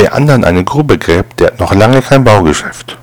Wer anderen eine Grube gräbt, der hat noch lange kein Baugeschäft.